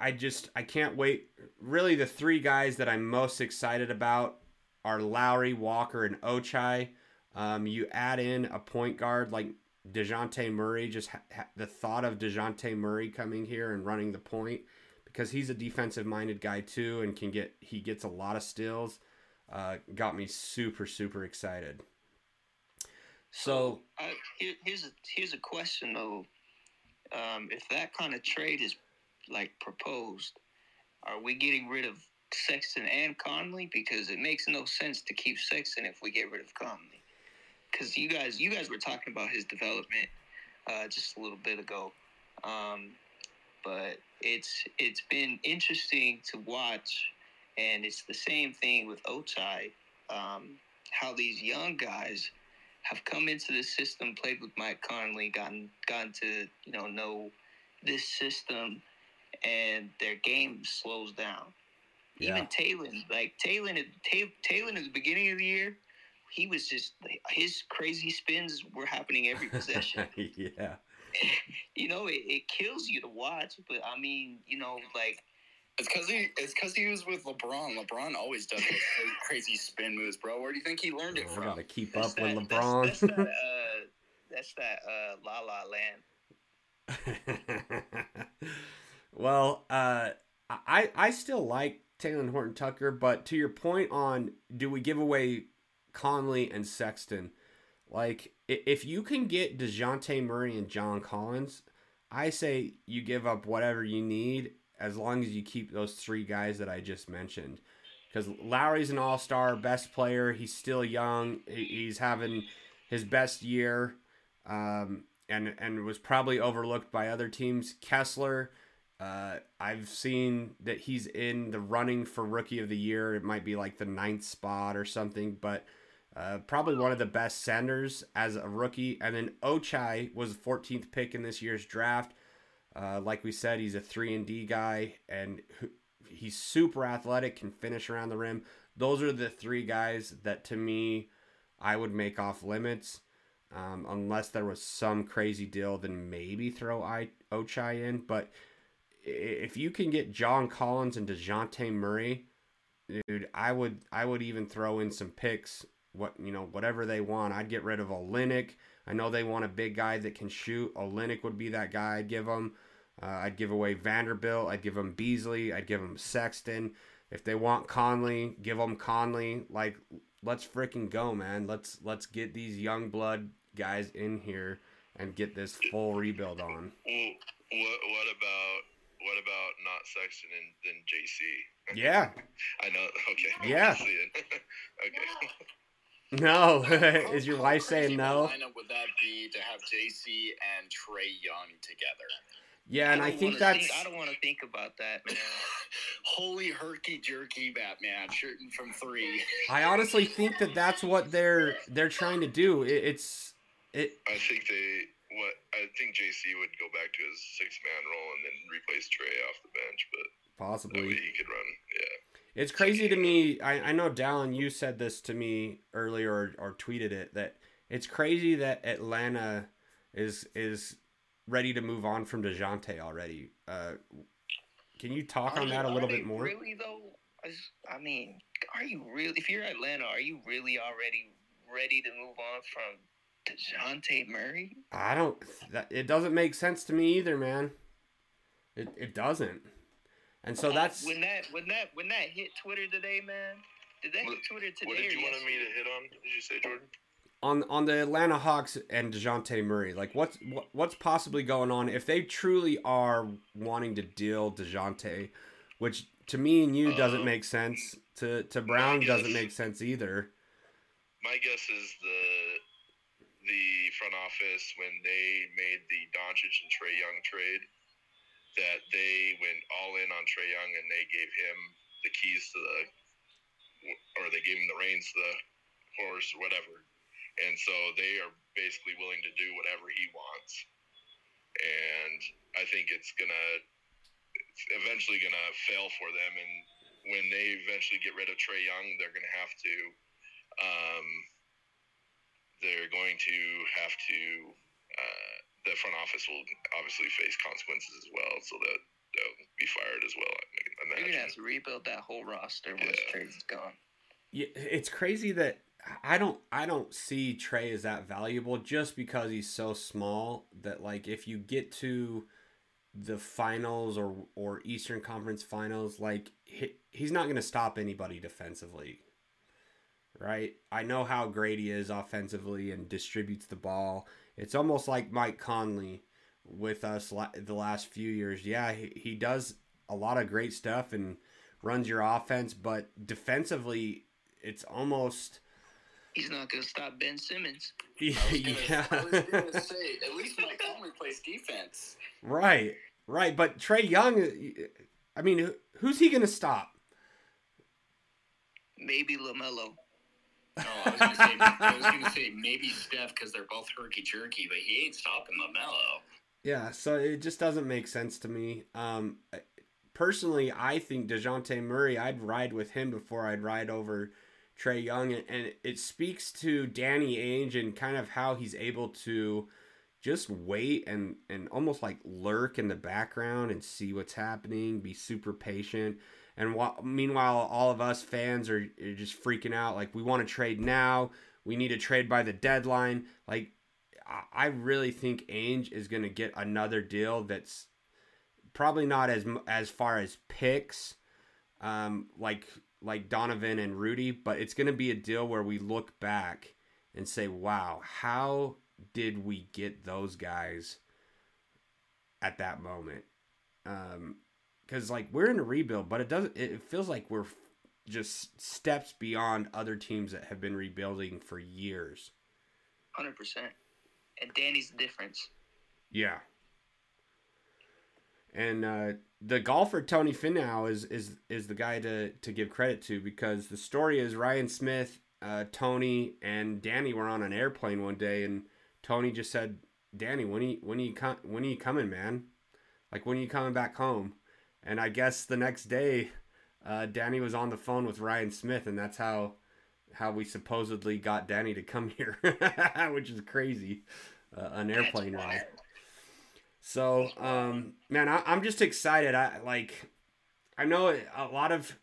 I just I can't wait. Really, the three guys that I'm most excited about are Lauri, Walker, and Ochai. Um, you add in a point guard like Dejounte Murray. Just ha- ha- the thought of Dejounte Murray coming here and running the point because he's a defensive minded guy too and can get he gets a lot of steals. Uh, got me super super excited. So here, here's a here's a question though. Um, if that kind of trade is like proposed, are we getting rid of Sexton and Conley? Because it makes no sense to keep Sexton if we get rid of Conley. Because you guys you guys were talking about his development uh, just a little bit ago, um, but it's it's been interesting to watch, and it's the same thing with Ochai, Um, how these young guys have come into the system, played with Mike Conley, gotten gotten to you know know this system, and their game slows down. Yeah. Even Talen, like Talen, at at the beginning of the year, he was just his crazy spins were happening every possession. yeah. you know, it, it kills you to watch, but I mean, you know, like It's because he it's because he was with LeBron. LeBron always does those crazy spin moves, bro. Where do you think he learned it I from? gotta keep that's up with LeBron. That's, that's that, uh, that's that uh, La La Land. well, uh, I I still like Talen Horton Tucker, but to your point on do we give away Conley and Sexton? Like if you can get Dejounte Murray and John Collins, I say you give up whatever you need as long as you keep those three guys that I just mentioned. Because Lauri's an all star, best player. He's still young. He's having his best year. Um, and and was probably overlooked by other teams. Kessler, uh, I've seen that he's in the running for rookie of the year. It might be like the ninth spot or something, but Uh, probably one of the best centers as a rookie. And then Ochai was the 14th pick in this year's draft. Uh, like we said, he's a 3 and D guy, and he's super athletic, can finish around the rim. Those are the three guys that, to me, I would make off limits. Um, unless there was some crazy deal, then maybe throw I- Ochai in. But if you can get John Collins and Dejounte Murray, dude, I would I would even throw in some picks. What you know, whatever they want. I'd get rid of Olynyk. I know they want a big guy that can shoot. Olynyk would be that guy. I'd give them. Uh, I'd give away Vanderbilt. I'd give them Beasley. I'd give them Sexton. If they want Conley, give them Conley. Like, let's freaking go, man. Let's let's get these young blood guys in here and get this full rebuild on. Well, what what about what about not Sexton and then JC? Yeah. I know. Okay. Yeah. okay. No, is your wife saying no? Lineup would that be to have JC and Trae Young together? Yeah, and I, I think that's. Think, I don't want to think about that, man. Holy herky jerky, Batman shooting from three. I honestly think that that's what they're they're trying to do. It, it's it. I think they what I think JC would go back to his six man role and then replace Trae off the bench, but that way Possibly. he could run. Yeah. It's crazy to me. I, I know, Dallin, you said this to me earlier or, or tweeted it that it's crazy that Atlanta is is ready to move on from Dejounte already. Uh, can you talk Are on you- that a little bit more? Really though, I mean, are you really? If you're Atlanta, are you really already ready to move on from Dejounte Murray? I don't. That, it doesn't make sense to me either, man. It it doesn't. And so that's when that when that when that hit Twitter today, man. Did that hit Twitter today? What did you want me to hit on? Did you say Jordan? On on the Atlanta Hawks and Dejounte Murray. Like what's what, what's possibly going on if they truly are wanting to deal Dejounte, which to me and you doesn't uh, make sense. To to Brown doesn't make sense either. My guess is the the front office when they made the Doncic and Trae Young trade that they went all in on Trae Young and they gave him the keys to the or they gave him the reins to the horse or whatever. And so they are basically willing to do whatever he wants. And I think it's gonna it's eventually gonna fail for them and when they eventually get rid of Trae Young, they're gonna have to um, they're going to have to uh, the front office will obviously face consequences as well, so that they'll be fired as well. I You're gonna have to rebuild that whole roster once Yeah. Trae's gone. Yeah, it's crazy that I don't I don't see Trae as that valuable just because he's so small that like if you get to the finals or or Eastern Conference finals like he, he's not going to stop anybody defensively. Right? I know how great he is offensively and distributes the ball. It's almost like Mike Conley with us the last few years. Yeah, he, he does a lot of great stuff and runs your offense, but defensively it's almost He's not gonna stop Ben Simmons. yeah, I was gonna say, at least Mike Conley plays defense. right, right. But Trae Young, I mean, who's he gonna stop? Maybe Lamelo. No, I was gonna say, I was gonna say maybe Steph because they're both herky jerky, but he ain't stopping Lamelo. Yeah, so it just doesn't make sense to me. Um, personally, I think Dejounte Murray, I'd ride with him before I'd ride over Trae Young, and, and it speaks to Danny Ainge and kind of how he's able to just wait and and almost like lurk in the background and see what's happening, be super patient. And while, meanwhile, all of us fans are, are just freaking out. Like we want to trade now. We need to trade by the deadline. Like I- really think Ainge is going to get another deal that's probably not as as far as picks, um, like like Donovan and Rudy, but it's going to be a deal where we look back and say, "Wow, how did we get those guys at that moment?" Because like we're in a rebuild, but it doesn't. It feels like we're just steps beyond other teams that have been rebuilding for years. Hundred percent. And Danny's the difference. Yeah. And uh, the golfer Tony Finau is is is the guy to to give credit to because the story is Ryan Smith uh, Tony and Danny were on an airplane one day, and Tony just said, "Danny, when are you, when are you com- when are you coming, man? Like when are you coming back home?" And I guess the next day, uh, Danny was on the phone with Ryan Smith, and that's how how we supposedly got Danny to come here, which is crazy, uh, an airplane ride. So, um, man, I, I'm just excited. I like, I know a lot of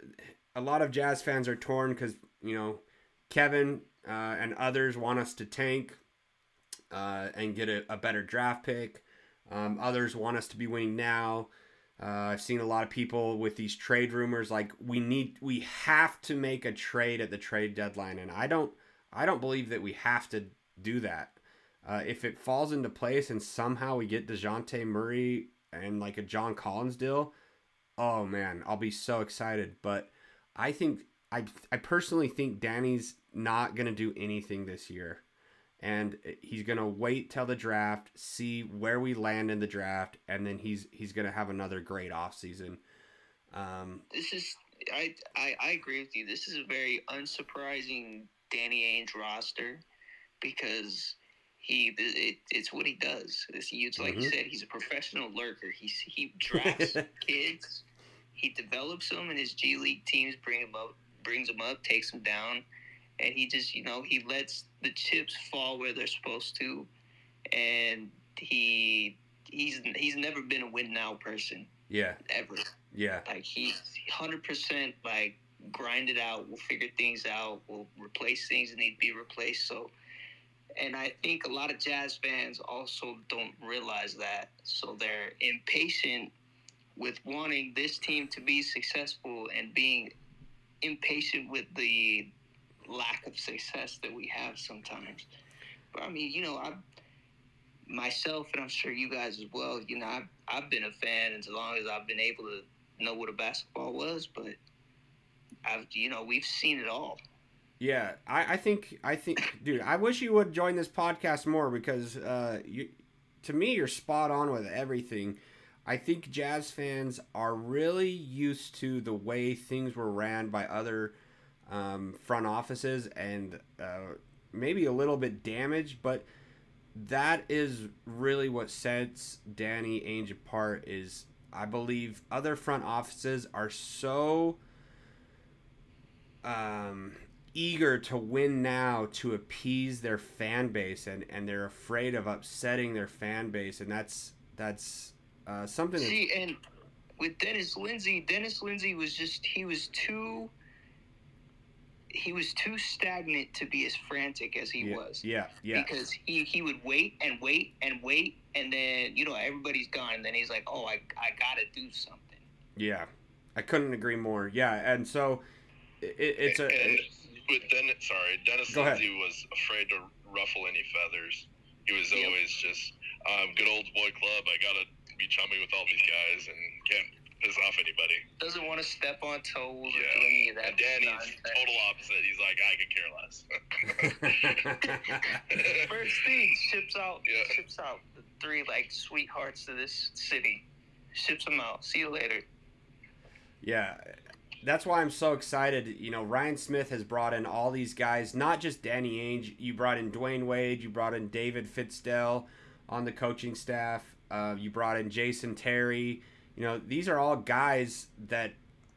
a lot of Jazz fans are torn because you know Kevin uh, and others want us to tank uh, and get a, a, better draft pick. Um, others want us to be winning now. Uh, I've seen a lot of people with these trade rumors like we need we have to make a trade at the trade deadline, and I don't I don't believe that we have to do that. Uh, if it falls into place and somehow we get Dejounte Murray and like a John Collins deal, oh man, I'll be so excited. But I think I I personally think Danny's not gonna do anything this year and he's gonna wait till the draft, see where we land in the draft, and then he's he's gonna have another great offseason. Um, this is I, I I agree with you. This is a very unsurprising Danny Ainge roster because he it, it's what he does. It's, it's like mm-hmm. you said, he's a professional lurker. He he drafts kids, he develops them, and his G League teams bring him up, brings them up, takes them down and he just you know he lets the chips fall where they're supposed to, and he he's he's never been a win now person. Yeah. Ever. Yeah. Like he's hundred percent like grind it out. We'll figure things out. We'll replace things that need to be replaced. So, and I think a lot of jazz fans also don't realize that. So they're impatient with wanting this team to be successful and being impatient with the lack of success that we have sometimes. But I mean, you know, I myself and I'm sure you guys as well. You know, I've I've been a fan as long as I've been able to know what a basketball was, but I've you know we've seen it all. Yeah, I, I think I think, dude, I wish you would join this podcast more because uh, you, to me, you're spot on with everything. I think Jazz fans are really used to the way things were ran by other um, front offices and uh, maybe a little bit damaged, but that is really what sets Danny Ainge apart. Is I believe other front offices are so um, eager to win now to appease their fan base, and and they're afraid of upsetting their fan base, and that's that's uh, something. See, and with Dennis Lindsey, Dennis Lindsey was just he was too he was too stagnant to be as frantic as he yeah, was. Yeah, yeah. Because he he would wait and wait and wait, and then you know everybody's gone, and then he's like, "Oh, I I gotta do something." Yeah, I couldn't agree more. Yeah, and so it, it's a. with Dennis, sorry, Dennis Lindsey was afraid to ruffle any feathers. He was yep. always just um, good old boy club. I gotta be chummy with all these guys and can't piss off anybody. Doesn't want to step on toes yeah. or do any of that. And Danny's total opposite. He's like, I could care less. First thing, ships out, yeah. ships out the three like sweethearts to this city. Ships them out. See you later. Yeah, that's why I'm so excited. You know, Ryan Smith has brought in all these guys, not just Danny Ainge. You brought in Dwyane Wade. You brought in David Fizdale on the coaching staff. Uh, you brought in Jason Terry. You know, these are all guys that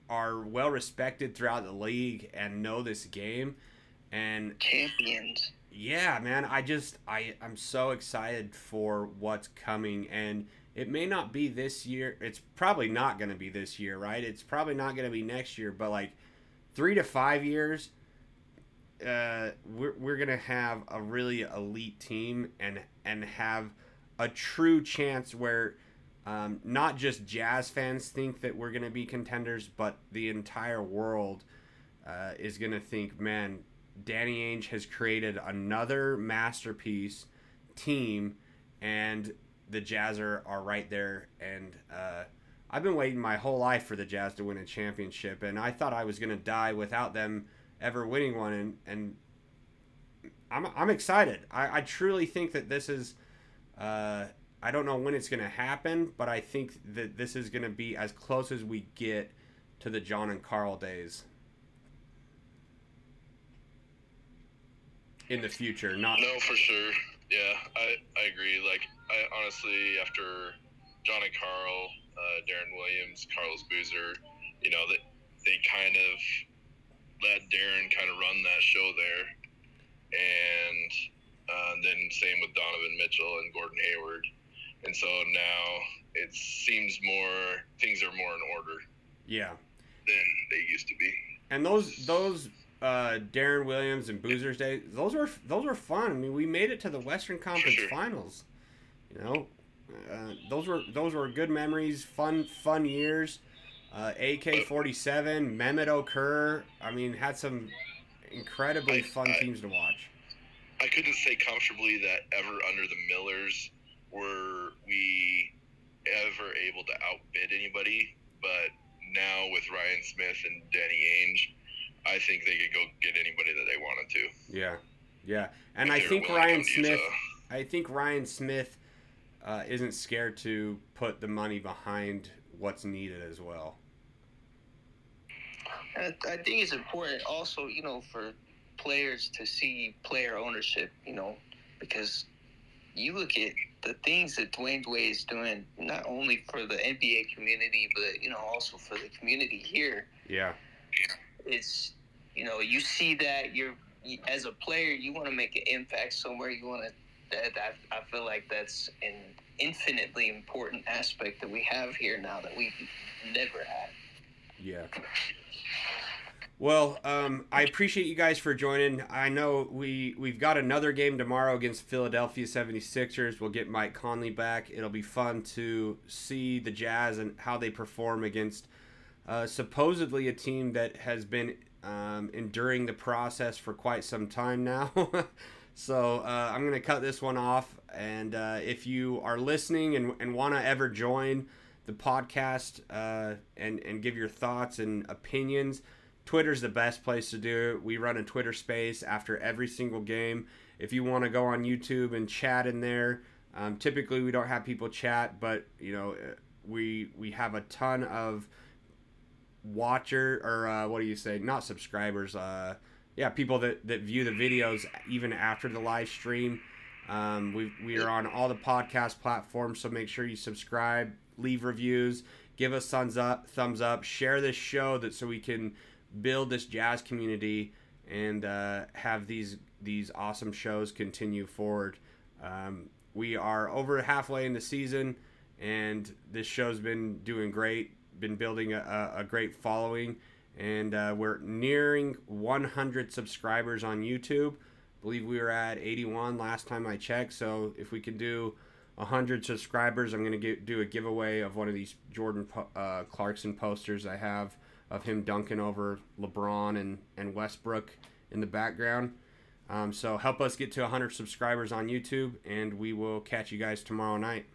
are well respected throughout the league and know this game and champions. Yeah, man, I just I I'm so excited for what's coming and it may not be this year. It's probably not going to be this year, right? It's probably not going to be next year, but like 3 to 5 years uh, we're, we're gonna have a really elite team and and have a true chance where um, not just Jazz fans think that we're going to be contenders, but the entire world uh, is going to think, man, Danny Ainge has created another masterpiece team, and the Jazz are, right there. And uh, I've been waiting my whole life for the Jazz to win a championship, and I thought I was to die without them ever winning one. And, and I'm, I'm excited. I, I truly think that this is. Uh, I don't know when it's going to happen, but I think that this is going to be as close as we get to the John and Carl days. in the future. Not No, for sure. Yeah, I, I agree. Like, I honestly, after John and Carl, uh, Deron Williams, Carlos Boozer, you know, they, they kind of let Darren kind of run that show there. And uh, then same with Donovan Mitchell and Gordon Hayward. And so now it seems more, things are more in order yeah. than they used to be. And those those uh, Deron Williams and Boozer's Day, those were those were fun. I mean, we made it to the Western Conference sure. Finals. You know, uh, those were those were good memories, fun fun years. Uh, AK forty seven, Mehmet Okur. I mean, had some incredibly I- fun I- teams to watch. I couldn't say comfortably that ever under the Millers were we ever able to outbid anybody, but now with Ryan Smith and Danny Ainge, I think they could go get anybody that they wanted to. Yeah, yeah. And If I they were think Ryan Smith. I think Ryan Smith uh, isn't scared to put the money behind what's needed as well. I, I think it's important also, you know, for players to see player ownership, you know, because you look at the things that Dwyane Wade is doing, not only for the NBA community, but, you know, also for the community here. Yeah. Yeah. It's, you know, you see that you're, as a player, you want to make an impact somewhere. You want to, that, I, I feel like that's an infinitely important aspect that we have here now that we never had. Yeah. Well, um, I appreciate you guys for joining. I know we we've got another game tomorrow against Philadelphia 76ers. We'll get Mike Conley back. It'll be fun to see the Jazz and how they perform against uh, supposedly a team that has been um, enduring the process for quite some time now. so uh, I'm going to cut this one off. And uh, if you are listening and, and want to ever join the podcast uh, and, and give your thoughts and opinions, Twitter's the best place to do it. We run a Twitter space after every single game. If you want to go on YouTube and chat in there, um, typically we don't have people chat, but you know uh, we we have a ton of watcher or uh, what do you say? Not subscribers. Uh, yeah, people that, that view the videos even after the live stream. Um, we we are on all the podcast platforms, so make sure you subscribe, leave reviews, give us thumbs up, thumbs up, share this show that so we can build this jazz community and uh, have these these awesome shows continue forward. Um, we are over halfway in the season, and this show's been doing great, been building a, a great following, and uh, we're nearing 100 subscribers on YouTube. believe we were at 81 last time I checked. So if we can do 100 subscribers, I'm going to do a giveaway of one of these Jordan uh, Clarkson posters I have of him dunking over LeBron and, and Westbrook in the background. Um, so help us get to 100 subscribers on YouTube, and we will catch you guys tomorrow night.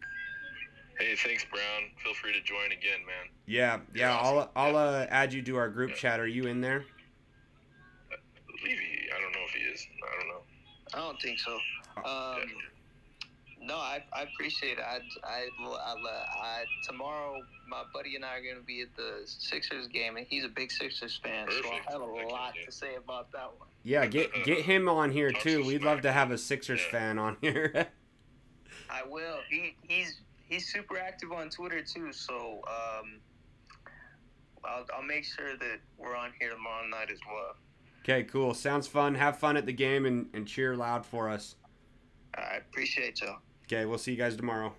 Hey, thanks, Brown. Feel free to join again, man. Yeah, yeah. I'll I'll uh, add you to our group chat. Are you in there? Levy, I don't know if he is. I don't know. I don't think so. Um, no, I, I appreciate it. I, I, I, I, tomorrow, my buddy and I are going to be at the Sixers game, and he's a big Sixers fan, so I have a lot to say about that one. Yeah, get get him on here too. We'd love to have a Sixers fan on here. I will. He he's he's super active on Twitter too, so um, I'll I'll make sure that we're on here tomorrow night as well. okay, cool. Sounds fun. Have fun at the game and, and cheer loud for us. I appreciate y'all. Okay, we'll see you guys tomorrow.